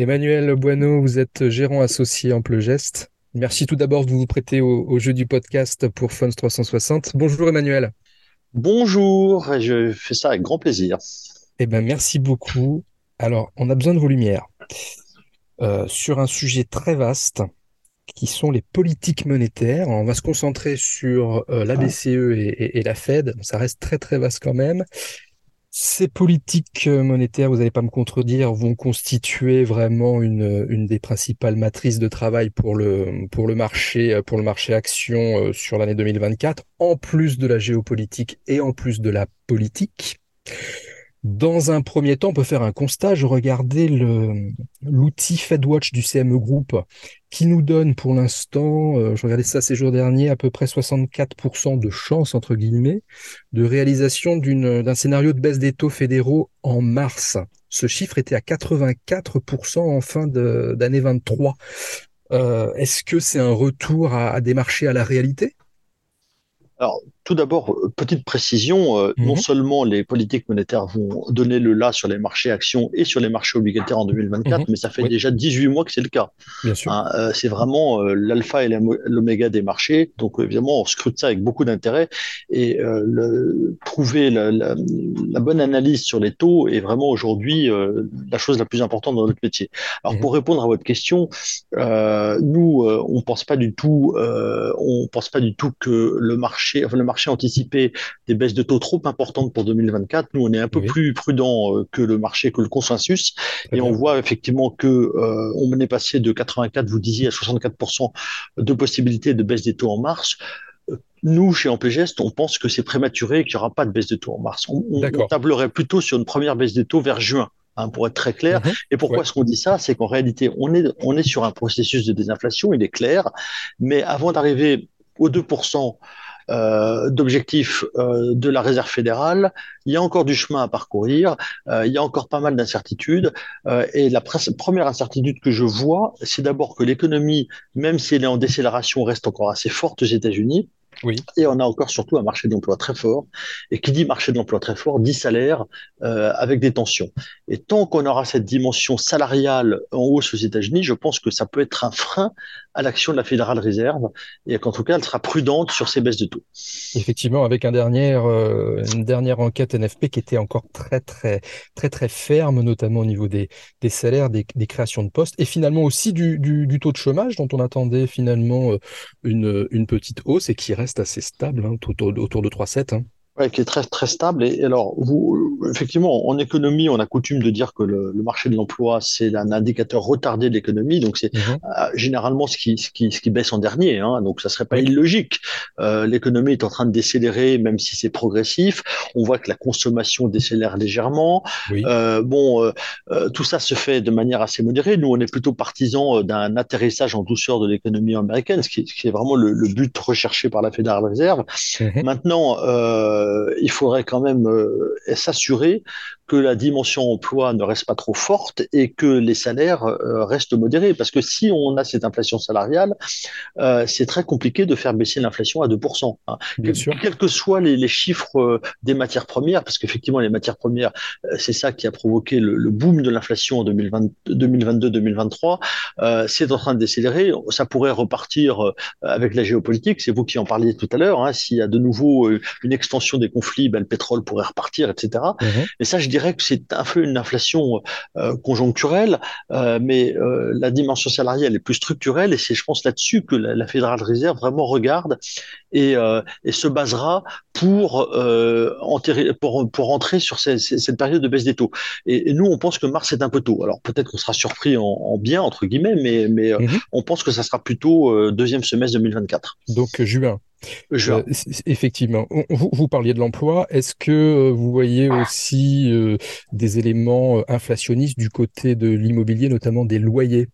Emmanuel Bueno, vous êtes gérant associé Ample Geste. Merci tout d'abord de vous prêter au, jeu du podcast pour Funds 360. Bonjour Emmanuel. Bonjour, je fais ça avec grand plaisir. Eh ben, merci beaucoup. Alors, on a besoin de vos lumières euh, sur un sujet très vaste qui sont les politiques monétaires. On va se concentrer sur euh, la BCE et, et, la Fed. Ça reste très très vaste quand même. Ces politiques euh, monétaires, vous n'allez pas me contredire, vont constituer vraiment une, une des principales matrices de travail pour le, pour le marché, euh, pour le marché action euh, sur l'année 2024, en plus de la géopolitique et en plus de la politique. Dans un premier temps, on peut faire un constat. Je regardais l'outil FedWatch du CME Group qui nous donne pour l'instant, euh, je regardais ça ces jours derniers, à peu près 64% de chance, entre guillemets, de réalisation d'un scénario de baisse des taux fédéraux en mars. Ce chiffre était à 84% en fin d'année 23. Euh, Est-ce que c'est un retour à, à des marchés à la réalité? Alors, tout d'abord, euh, petite précision, euh, non mhm. seulement les politiques monétaires vont donner le là sur les marchés actions et sur les marchés obligataires en 2024, mhm. mais ça fait déjà 18 mois que c'est le cas. Hein, euh, c'est vraiment l'alpha et l'oméga des marchés. Donc, évidemment, on scrute ça avec beaucoup d'intérêt et le, trouver la, la, la, bonne analyse sur les taux est vraiment aujourd'hui la chose la plus importante dans notre métier. Alors, mhm. pour répondre à votre question, nous, on pense pas du tout, on pense pas du tout que le marché le marché anticipait des baisses de taux trop importantes pour 2024. Nous, on est un peu plus prudent euh, que le marché, que le consensus, et on voit effectivement que euh, on est passé de 84, vous disiez, à 64% de possibilités de baisse des taux en mars nous, chez Ampégeste, on pense que c'est prématuré et qu'il n'y aura pas de baisse de taux en mars. On, tablerait plutôt sur une première baisse des taux vers juin, hein, pour être très clair. Mhm. Et pourquoi est-ce qu'on dit ça? C'est qu'en réalité, on est, on est sur un processus de désinflation, il est clair, mais avant d'arriver aux 2%, euh, d'objectifs euh, de la réserve fédérale. Il y a encore du chemin à parcourir. Euh, il y a encore pas mal d'incertitudes. et la première incertitude que je vois, c'est d'abord que l'économie, même si elle est en décélération, reste encore assez forte aux États-Unis. Oui. Et on a encore surtout un marché de l'emploi très fort. Et qui dit marché de l'emploi très fort, dit salaire euh, avec des tensions. Et tant qu'on aura cette dimension salariale en hausse aux États-Unis, je pense que ça peut être un frein à l'action de la Fédérale Réserve et qu'en tout cas, elle sera prudente sur ces baisses de taux. Effectivement, avec un dernier, euh, une dernière enquête NFP qui était encore très, très, très, très ferme, notamment au niveau des, des salaires, des, des créations de postes et finalement aussi du, du, du, taux de chômage dont on attendait finalement euh, une, une petite hausse et qui reste assez stable, hein, autour, autour de 3,7. Hein. Qui est très très stable. Et, alors, vous, effectivement, en économie, on a coutume de dire que le, le marché de l'emploi c'est un indicateur retardé de l'économie. Donc, c'est mhm. euh, généralement ce qui, ce qui ce qui baisse en dernier. Hein, donc, ça serait pas illogique. Euh, l'économie est en train de décélérer, même si c'est progressif. On voit que la consommation décélère légèrement. Euh, bon, tout ça se fait de manière assez modérée. Nous, on est plutôt partisans d'un atterrissage en douceur de l'économie américaine, ce qui, ce qui, est vraiment le, le, but recherché par la Fédérale Réserve. Mhm. Maintenant. Euh, euh, il faudrait quand même euh, s'assurer que la dimension emploi ne reste pas trop forte et que les salaires euh, restent modérés. Parce que si on a cette inflation salariale, c'est très compliqué de faire baisser l'inflation à 2%. Hein. Bien sûr. Quels que soient les, les chiffres des matières premières, parce qu'effectivement, les matières premières, c'est ça qui a provoqué le, le boom de l'inflation en 2022-2023, c'est en train de décélérer. Ça pourrait repartir avec la géopolitique. C'est vous qui en parliez tout à l'heure. Hein. S'il y a de nouveau une extension des conflits, ben, le pétrole pourrait repartir, etc. Mmh. Mais ça, je dirais que c'est un peu une inflation euh, conjoncturelle, euh, mais euh, la dimension salariale est plus structurelle et c'est, je pense, là-dessus que la, la Fédérale Réserve vraiment regarde et, et se basera pour, enterrer, pour, pour entrer sur ces, ces, cette période de baisse des taux. Et, et, nous, on pense que mars est un peu tôt. Alors peut-être qu'on sera surpris en, en, bien, entre guillemets, mais, mais mmh. on pense que ça sera plutôt deuxième semestre 2024. Donc juin. Euh, effectivement. Vous, vous, parliez de l'emploi. Est-ce que euh, vous voyez aussi euh, des éléments inflationnistes du côté de l'immobilier, notamment des loyers?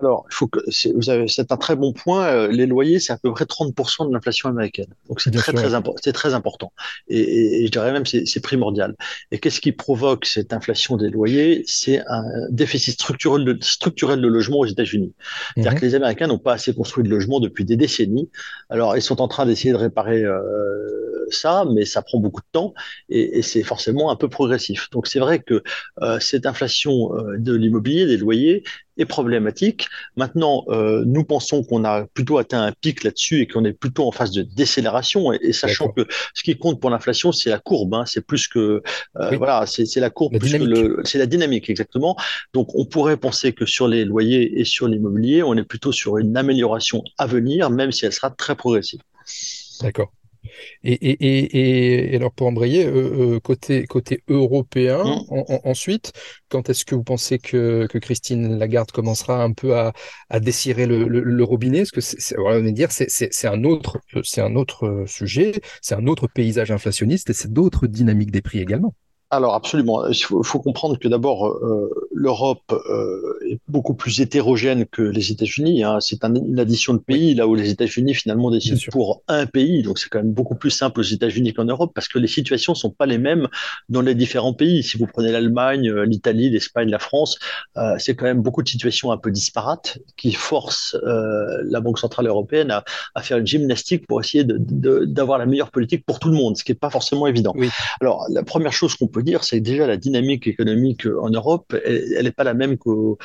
Alors, il faut que vous avez, c'est un très bon point. Euh, les loyers, c'est à peu près 30% de l'inflation américaine. Donc, c'est très, très, important. c'est très important. Et, et, je dirais même c'est, c'est primordial. Et qu'est-ce qui provoque cette inflation des loyers? C'est un déficit structurel de, structurel de logement aux États-Unis. C'est-à-dire mhm. que les Américains n'ont pas assez construit de logements depuis des décennies. Alors, ils sont en train d'essayer de réparer euh, ça, mais ça prend beaucoup de temps et, et c'est forcément un peu progressif. Donc, c'est vrai que euh, cette inflation euh, de l'immobilier, des loyers, est problématique. Maintenant, euh, nous pensons qu'on a plutôt atteint un pic là-dessus et qu'on est plutôt en phase de décélération. Et, sachant que ce qui compte pour l'inflation, c'est la courbe. Hein, c'est plus que euh, voilà, c'est la courbe, plus que le, c'est la dynamique exactement. Donc, on pourrait penser que sur les loyers et sur l'immobilier, on est plutôt sur une amélioration à venir, même si elle sera très progressive. D'accord. Et, et, et, alors pour embrayer, euh, euh, côté, côté européen, mm. ensuite, quand est-ce que vous pensez que, que, Christine Lagarde commencera un peu à, à dessirer le, le, robinet? Parce que c'est, voilà, dire, c'est, c'est, un autre, c'est un autre sujet, c'est un autre paysage inflationniste et c'est d'autres dynamiques des prix également. Alors absolument, il faut, comprendre que d'abord euh, l'Europe euh, est beaucoup plus hétérogène que les États-Unis. Hein. C'est une addition de pays là où les États-Unis finalement décident pour un pays. Donc c'est quand même beaucoup plus simple aux États-Unis qu'en Europe parce que les situations sont pas les mêmes dans les différents pays. Si vous prenez l'Allemagne, euh, l'Italie, l'Espagne, la France, c'est quand même beaucoup de situations un peu disparates qui forcent la Banque centrale européenne à, à, faire une gymnastique pour essayer d'avoir la meilleure politique pour tout le monde, ce qui est pas forcément évident. Alors la première chose qu'on peut dire, c'est que déjà la dynamique économique en Europe, elle n'est pas la même qu'aux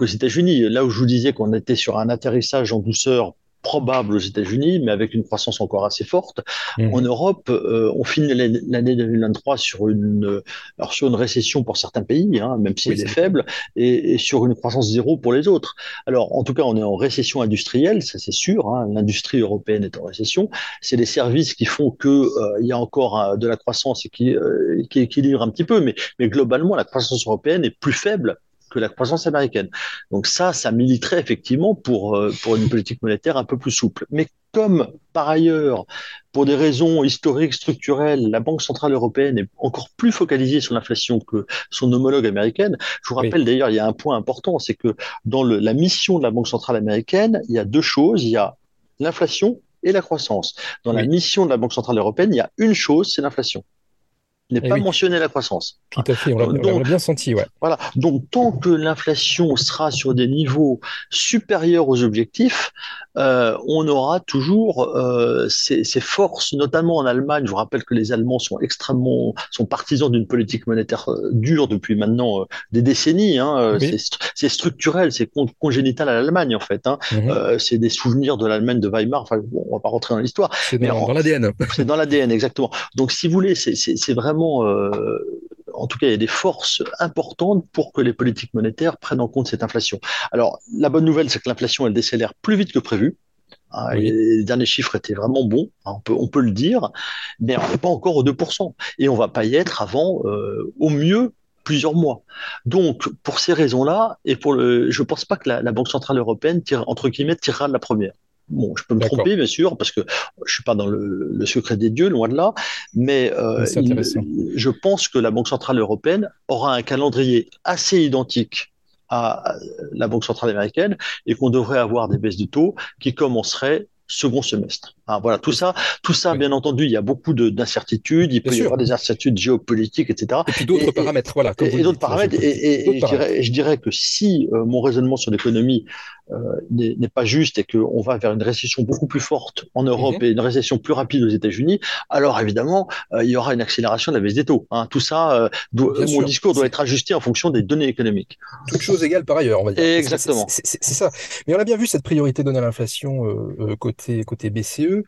États-Unis. Là où je vous disais qu'on était sur un atterrissage en douceur probable aux États-Unis, mais avec une croissance encore assez forte. Mmh. En Europe, euh, on finit l'année 2023 sur une, alors sur une récession pour certains pays, hein, même si elle est, faible, et, et, sur une croissance zéro pour les autres. Alors, en tout cas, on est en récession industrielle, ça c'est sûr. Hein, L'industrie européenne est en récession. C'est les services qui font que euh, il y a encore euh, de la croissance et qui, euh, qui équilibre un petit peu, mais, mais globalement, la croissance européenne est plus faible que la croissance américaine. Donc ça, ça militerait effectivement pour, euh, pour une politique monétaire un peu plus souple. Mais comme par ailleurs, pour des raisons historiques, structurelles, la Banque centrale européenne est encore plus focalisée sur l'inflation que son homologue américaine. Je vous rappelle d'ailleurs, il y a un point important, c'est que dans le, la mission de la Banque centrale américaine, il y a deux choses. Il y a l'inflation et la croissance. Dans la mission de la Banque centrale européenne, il y a une chose, c'est l'inflation n'est eh pas mentionné la croissance. Tout à fait, on l'a bien senti, ouais. Voilà. Donc, tant que l'inflation sera sur des niveaux supérieurs aux objectifs, euh, on aura toujours euh, ces, ces, forces, notamment en Allemagne. Je vous rappelle que les Allemands sont extrêmement, sont partisans d'une politique monétaire euh, dure depuis maintenant euh, des décennies. Hein. C'est structurel, c'est congénital à l'Allemagne en fait. Hein. Mhm. c'est des souvenirs de l'Allemagne de Weimar. Enfin, bon, on va pas rentrer dans l'histoire. C'est dans, dans l'ADN. C'est dans l'ADN, exactement. Donc, si vous voulez, c'est vraiment en tout cas, il y a des forces importantes pour que les politiques monétaires prennent en compte cette inflation. Alors, la bonne nouvelle, c'est que l'inflation, elle décélère plus vite que prévu. Ah, les derniers chiffres étaient vraiment bons, hein, on peut, on peut le dire, mais on n'est pas encore aux 2%. Et on va pas y être avant, euh, au mieux, plusieurs mois. Donc, pour ces raisons-là, et pour le, je pense pas que la, Banque Centrale Européenne, tire, entre guillemets, tirera de la première. Bon, je peux me tromper, bien sûr, parce que je suis pas dans le, le secret des dieux, loin de là, mais euh, je pense que la Banque centrale européenne aura un calendrier assez identique à la Banque centrale américaine et qu'on devrait avoir des baisses de taux qui commenceraient second semestre. Voilà, tout ça, tout ça, bien entendu, il y a beaucoup d'incertitudes, il peut y avoir des incertitudes géopolitiques, etc. Et puis d'autres paramètres, voilà. et, d'autres paramètres, et, je dirais, je, dirais, que si euh, mon raisonnement sur l'économie euh, n'est pas juste et qu'on va vers une récession beaucoup plus forte en Europe mhm. et une récession plus rapide aux États-Unis, alors évidemment, euh, il y aura une accélération de la baisse des taux. Hein. Tout ça, mon discours doit être ajusté en fonction des données économiques. Toute chose égale par ailleurs, on va dire. Exactement. C'est ça. Mais on a bien vu cette priorité donnée à l'inflation côté, côté BCE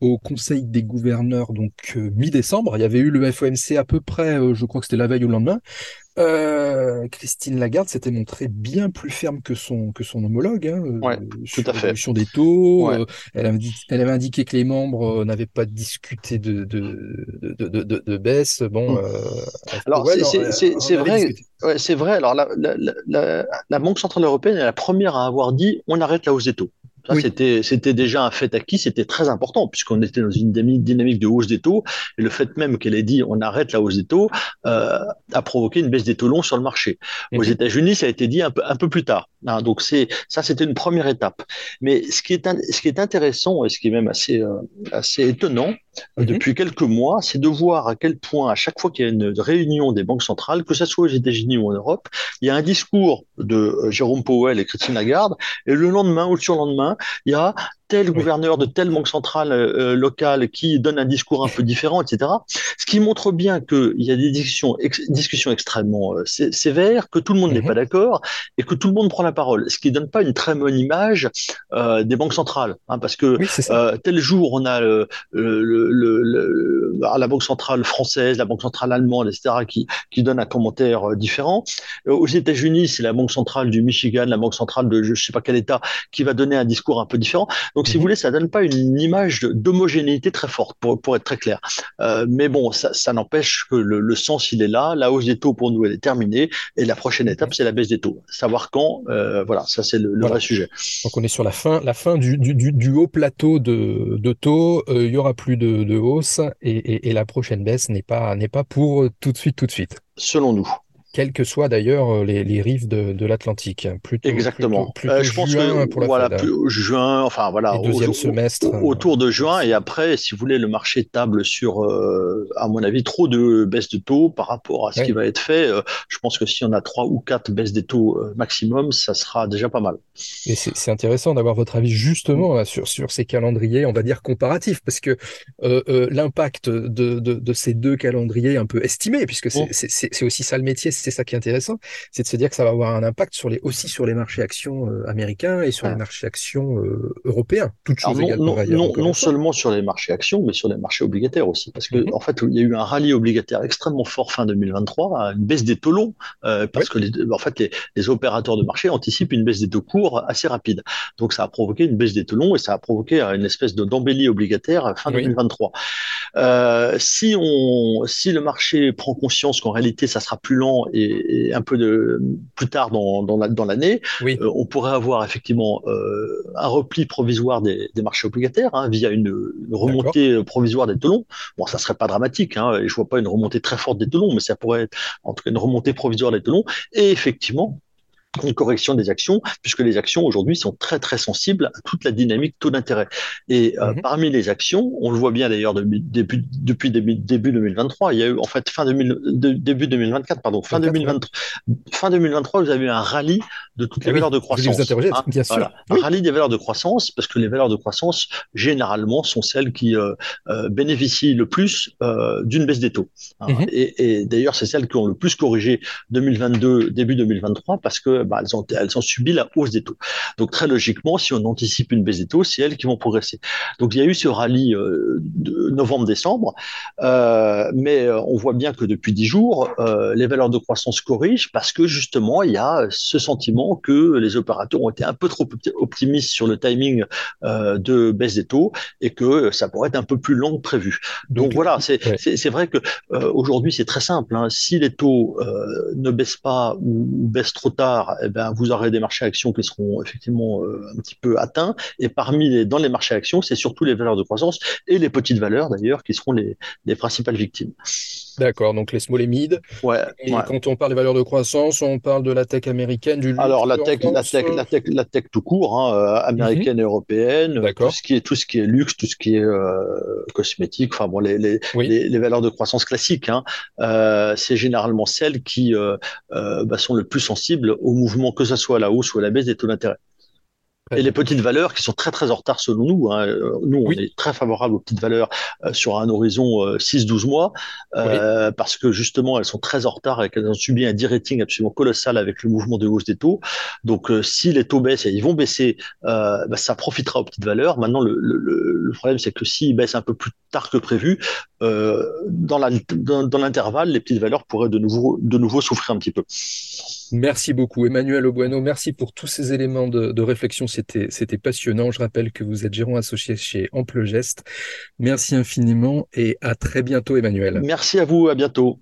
au Conseil des gouverneurs, donc euh, mi-décembre. Il y avait eu le FOMC à peu près, euh, je crois que c'était la veille ou le lendemain. Euh, Christine Lagarde s'était montrée bien plus ferme que son que son homologue hein, ouais, sur des taux. elle, avait elle, avait indiqué que les membres n'avaient pas discuté de de, de, de, de baisse. Bon, hmm. alors c'est vrai, c'est vrai. Alors la, la, la, la, Banque centrale européenne est la première à avoir dit on arrête la hausse des taux. Ça, c'était, c'était déjà un fait acquis, c'était très important puisqu'on était dans une dynamique de hausse des taux et le fait même qu'elle ait dit on arrête la hausse des taux euh, a provoqué une baisse des taux longs sur le marché. Aux. États-Unis, ça a été dit un peu, un peu plus tard. Hein, donc c'est ça, c'était une première étape. Mais ce qui est, ce qui est intéressant et ce qui est même assez, euh, assez étonnant mhm. depuis quelques mois, c'est de voir à quel point à chaque fois qu'il y a une réunion des banques centrales, que ce soit aux États-Unis ou en Europe, il y a un discours de euh, Jérôme Powell et Christine Lagarde et le lendemain ou le surlendemain, il y a tel gouverneur de telle banque centrale euh, locale qui donne un discours un peu différent, etc. Ce qui montre bien qu'il y a des discussions, discussions extrêmement euh, sévères, que tout le monde n'est mhm. pas d'accord et que tout le monde prend la parole. Ce qui donne pas une très bonne image euh, des banques centrales, hein, parce que euh, tel jour on a le, le, le, bah, la banque centrale française, la banque centrale allemande, etc. qui qui donne un commentaire différent. Aux États-Unis, c'est la banque centrale du Michigan, la banque centrale de je sais pas quel État qui va donner un discours un peu différent. Donc, si vous mhm. voulez, ça donne pas une image d'homogénéité très forte, pour, pour, être très clair. Euh, mais bon, ça, ça n'empêche que le, le, sens, il est là. La hausse des taux, pour nous, elle est terminée. Et la prochaine étape, c'est la baisse des taux. Savoir quand, euh, voilà, ça, c'est le, vrai sujet. Donc, on est sur la fin, la fin du, du, du, haut plateau de, de taux. Euh, il y aura plus de, de hausse et, et, et la prochaine baisse n'est pas, n'est pas pour tout de suite, tout de suite. Selon nous quelles que soient d'ailleurs euh, les, rives de, l'Atlantique. Exactement. Euh, je pense que pour voilà, juin, enfin voilà, deuxième semestre, euh, autour de juin et après, si vous voulez, le marché table sur, à mon avis, trop de baisses de taux par rapport à ce qui va être fait. je pense que si on a trois ou quatre baisses des taux maximum, ça sera déjà pas mal. Et c'est intéressant d'avoir votre avis justement sur, sur ces calendriers, on va dire comparatifs, parce que l'impact de, de, ces deux calendriers un peu estimés, puisque c'est aussi ça le métier c'est ça qui est intéressant, c'est de se dire que ça va avoir un impact sur les, aussi sur les marchés actions euh, américains et sur les marchés actions euh, européens. Toutes choses non, non, non, seulement sur les marchés actions, mais sur les marchés obligataires aussi. Parce que, mhm. en fait, il y a eu un rallye obligataire extrêmement fort fin 2023, une baisse des taux longs, euh, parce que les, en fait, les, opérateurs de marché anticipent une baisse des taux courts assez rapide. Donc, ça a provoqué une baisse des taux longs et ça a provoqué une espèce d'embellie obligataire fin 2023. si on, si le marché prend conscience qu'en réalité, ça sera plus lent et, un peu de, plus tard dans, dans l'année, euh, on pourrait avoir effectivement euh, un repli provisoire des, marchés obligataires hein, via une, remontée provisoire des taux Bon, ça serait pas dramatique, hein, et je vois pas une remontée très forte des taux mais ça pourrait être en tout cas une remontée provisoire des taux Et effectivement, une correction des actions, puisque les actions aujourd'hui sont très très sensibles à toute la dynamique taux d'intérêt. Et euh, mhm. parmi les actions, on le voit bien d'ailleurs depuis, début, depuis début, 2023, il y a eu en fait fin 2000, début 2024, pardon, fin 2023, fin 2023, vous avez eu un rallye de toutes les valeurs de croissance. Vous hein, bien sûr. Un rallye des valeurs de croissance, parce que les valeurs de croissance généralement sont celles qui euh, euh, bénéficient le plus d'une baisse des taux. Hein. Mhm. Et, et d'ailleurs, c'est celles qui ont le plus corrigé 2022, début 2023, parce que bah, elles, ont, elles ont subi la hausse des taux. Donc très logiquement, si on anticipe une baisse des taux, c'est elles qui vont progresser. Donc il y a eu ce rallye euh, de novembre-décembre, euh, mais euh, on voit bien que depuis dix jours, euh, les valeurs de croissance corrigent parce que justement, il y a ce sentiment que les opérateurs ont été un peu trop optimistes sur le timing de baisse des taux et que ça pourrait être un peu plus long que prévu. Donc, voilà, c'est vrai que aujourd'hui c'est très simple. Hein. Si les taux ne baissent pas ou baissent trop tard, eh ben, vous aurez des marchés actions qui seront effectivement euh, un petit peu atteints. Et parmi les, dans les marchés actions, c'est surtout les valeurs de croissance et les petites valeurs d'ailleurs qui seront les, les principales victimes. D'accord, donc les small et mid. Ouais, et quand on parle des valeurs de croissance, on parle de la tech américaine, du Alors la tech, la tech, la tech, la tech tout court, hein, euh, américaine et européenne. Tout ce qui est tout ce qui est luxe, tout ce qui est euh, cosmétique. Enfin bon, les les, les, valeurs de croissance classiques, hein, euh, c'est généralement celles qui euh, euh, bah, sont le plus sensibles au mouvement, que ce soit à la hausse ou à la baisse des taux d'intérêt. Et les petites valeurs qui sont très très en retard selon nous. Hein. Nous, on est très favorable aux petites valeurs euh, sur un horizon euh, 6-12 mois euh, parce que justement, elles sont très en retard et qu'elles ont subi un de-rating absolument colossal avec le mouvement de hausse des taux. Donc, euh, si les taux baissent et ils vont baisser, bah, ça profitera aux petites valeurs. Maintenant, le, le, le problème, c'est que s'ils baissent un peu plus tard que prévu, dans l'intervalle, dans, les petites valeurs pourraient de nouveau, de nouveau souffrir un petit peu. Merci beaucoup, Emmanuel Obueno. Merci pour tous ces éléments de, de réflexion. C'était passionnant. Je rappelle que vous êtes gérant associé chez Ample Geste. Merci infiniment et à très bientôt, Emmanuel. Merci à vous. À bientôt.